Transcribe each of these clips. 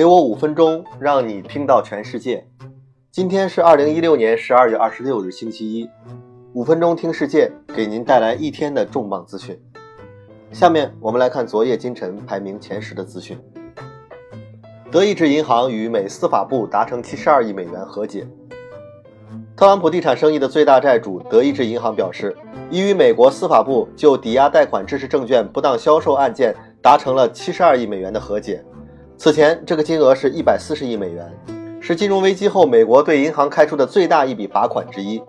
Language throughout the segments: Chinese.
给我五分钟，让你听到全世界。今天是二零一六年十二月二十六日，星期一。五分钟听世界，给您带来一天的重磅资讯。下面我们来看昨夜今晨排名前十的资讯。德意志银行与美司法部达成七十二亿美元和解。特朗普地产生意的最大债主德意志银行表示，已与美国司法部就抵押贷款支持证券不当销售案件达成了七十二亿美元的和解。此前，这个金额是一百四十亿美元，是金融危机后美国对银行开出的最大一笔罚款之一。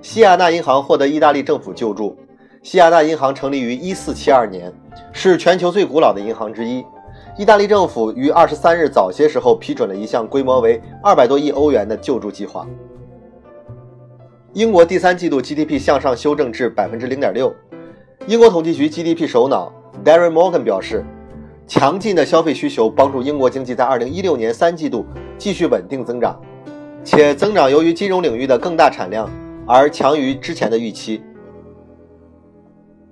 西亚纳银行获得意大利政府救助。西亚纳银行成立于一四七二年，是全球最古老的银行之一。意大利政府于二十三日早些时候批准了一项规模为二百多亿欧元的救助计划。英国第三季度 GDP 向上修正至百分之零点六。英国统计局 GDP 首脑 Darren Morgan 表示，强劲的消费需求帮助英国经济在二零一六年三季度继续稳定增长，且增长由于金融领域的更大产量而强于之前的预期。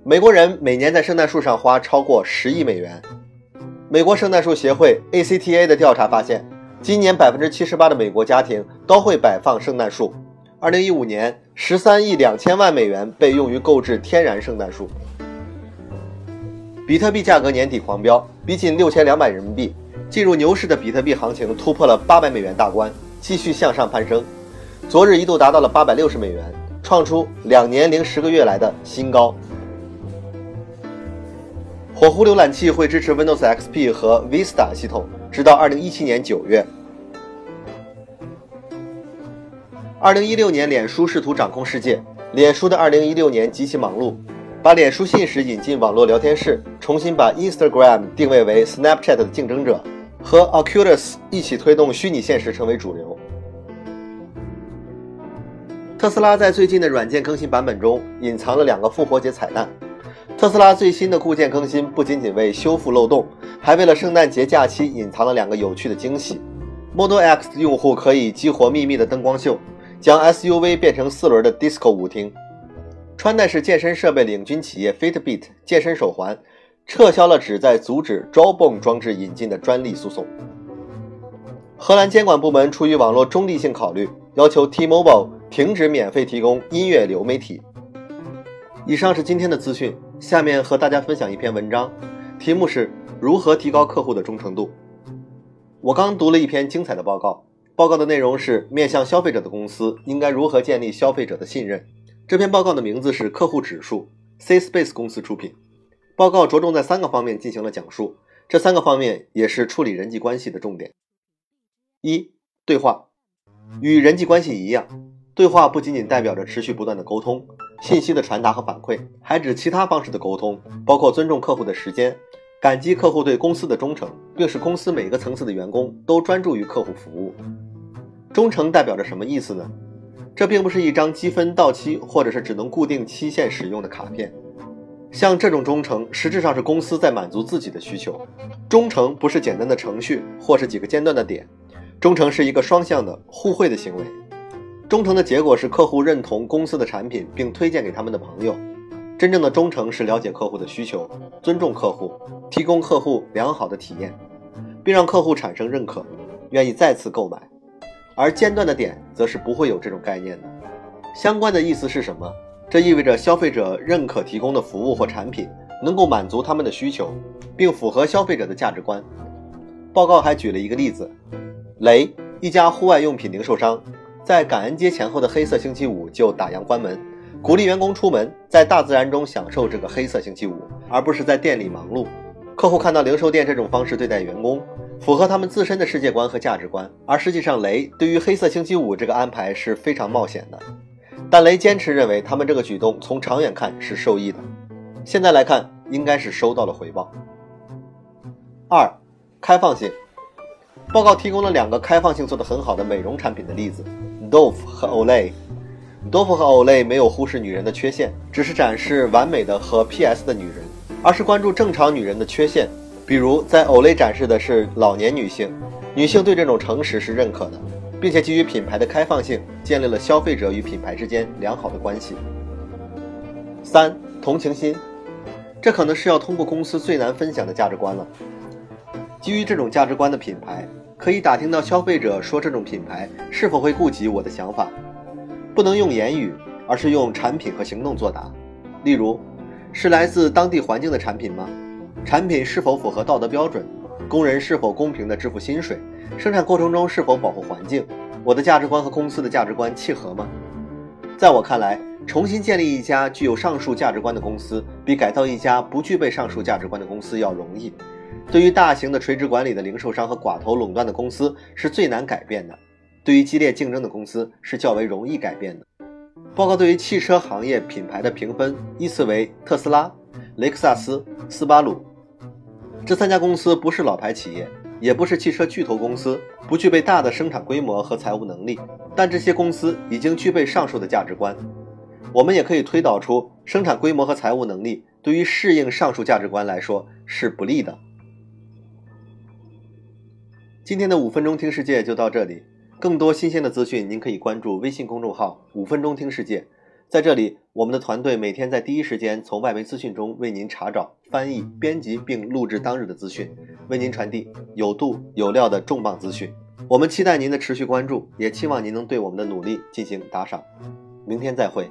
美国人每年在圣诞树上花超过十亿美元。美国圣诞树协会 （ACTA） 的调查发现，今年百分之七十八的美国家庭都会摆放圣诞树。二零一五年，十三亿两千万美元被用于购置天然圣诞树。比特币价格年底狂飙，逼近六千两百人民币。进入牛市的比特币行情突破了八百美元大关，继续向上攀升。昨日一度达到了八百六十美元，创出两年零十个月来的新高。火狐浏览器会支持 Windows XP 和 Vista 系统，直到二零一七年九月。二零一六年，脸书试图掌控世界。脸书的二零一六年极其忙碌，把脸书信使引进网络聊天室，重新把 Instagram 定位为 Snapchat 的竞争者，和 Oculus 一起推动虚拟现实成为主流。特斯拉在最近的软件更新版本中隐藏了两个复活节彩蛋。特斯拉最新的固件更新不仅仅为修复漏洞，还为了圣诞节假期隐藏了两个有趣的惊喜。Model X 用户可以激活秘密的灯光秀，将 SUV 变成四轮的 Disco 舞厅。穿戴式健身设备领军企业 Fitbit 健身手环撤销了旨在阻止 Jawbone 装置引进的专利诉讼。荷兰监管部门出于网络中立性考虑，要求 T-Mobile 停止免费提供音乐流媒体。以上是今天的资讯。下面和大家分享一篇文章，题目是如何提高客户的忠诚度。我刚读了一篇精彩的报告，报告的内容是面向消费者的公司应该如何建立消费者的信任。这篇报告的名字是客户指数，C Space 公司出品。报告着重在三个方面进行了讲述，这三个方面也是处理人际关系的重点。一、对话，与人际关系一样，对话不仅仅代表着持续不断的沟通。信息的传达和反馈，还指其他方式的沟通，包括尊重客户的时间，感激客户对公司的忠诚，并使公司每个层次的员工都专注于客户服务。忠诚代表着什么意思呢？这并不是一张积分到期或者是只能固定期限使用的卡片。像这种忠诚，实质上是公司在满足自己的需求。忠诚不是简单的程序或是几个间断的点，忠诚是一个双向的互惠的行为。忠诚的结果是客户认同公司的产品，并推荐给他们的朋友。真正的忠诚是了解客户的需求，尊重客户，提供客户良好的体验，并让客户产生认可，愿意再次购买。而间断的点则是不会有这种概念的。相关的意思是什么？这意味着消费者认可提供的服务或产品能够满足他们的需求，并符合消费者的价值观。报告还举了一个例子：雷一家户外用品零售商。在感恩节前后的黑色星期五就打烊关门，鼓励员工出门，在大自然中享受这个黑色星期五，而不是在店里忙碌。客户看到零售店这种方式对待员工，符合他们自身的世界观和价值观。而实际上，雷对于黑色星期五这个安排是非常冒险的，但雷坚持认为他们这个举动从长远看是受益的。现在来看，应该是收到了回报。二，开放性。报告提供了两个开放性做得很好的美容产品的例子。Dove 和 Olay，Dove 和 Olay 没有忽视女人的缺陷，只是展示完美的和 PS 的女人，而是关注正常女人的缺陷。比如，在 Olay 展示的是老年女性，女性对这种诚实是认可的，并且基于品牌的开放性，建立了消费者与品牌之间良好的关系。三、同情心，这可能是要通过公司最难分享的价值观了。基于这种价值观的品牌，可以打听到消费者说这种品牌是否会顾及我的想法。不能用言语，而是用产品和行动作答。例如，是来自当地环境的产品吗？产品是否符合道德标准？工人是否公平地支付薪水？生产过程中是否保护环境？我的价值观和公司的价值观契合吗？在我看来，重新建立一家具有上述价值观的公司，比改造一家不具备上述价值观的公司要容易。对于大型的垂直管理的零售商和寡头垄断的公司，是最难改变的；对于激烈竞争的公司，是较为容易改变的。报告对于汽车行业品牌的评分依次为特斯拉、雷克萨斯、斯巴鲁。这三家公司不是老牌企业，也不是汽车巨头公司，不具备大的生产规模和财务能力，但这些公司已经具备上述的价值观。我们也可以推导出，生产规模和财务能力对于适应上述价值观来说是不利的。今天的五分钟听世界就到这里。更多新鲜的资讯，您可以关注微信公众号“五分钟听世界”。在这里，我们的团队每天在第一时间从外媒资讯中为您查找、翻译、编辑并录制当日的资讯，为您传递有度有料的重磅资讯。我们期待您的持续关注，也期望您能对我们的努力进行打赏。明天再会。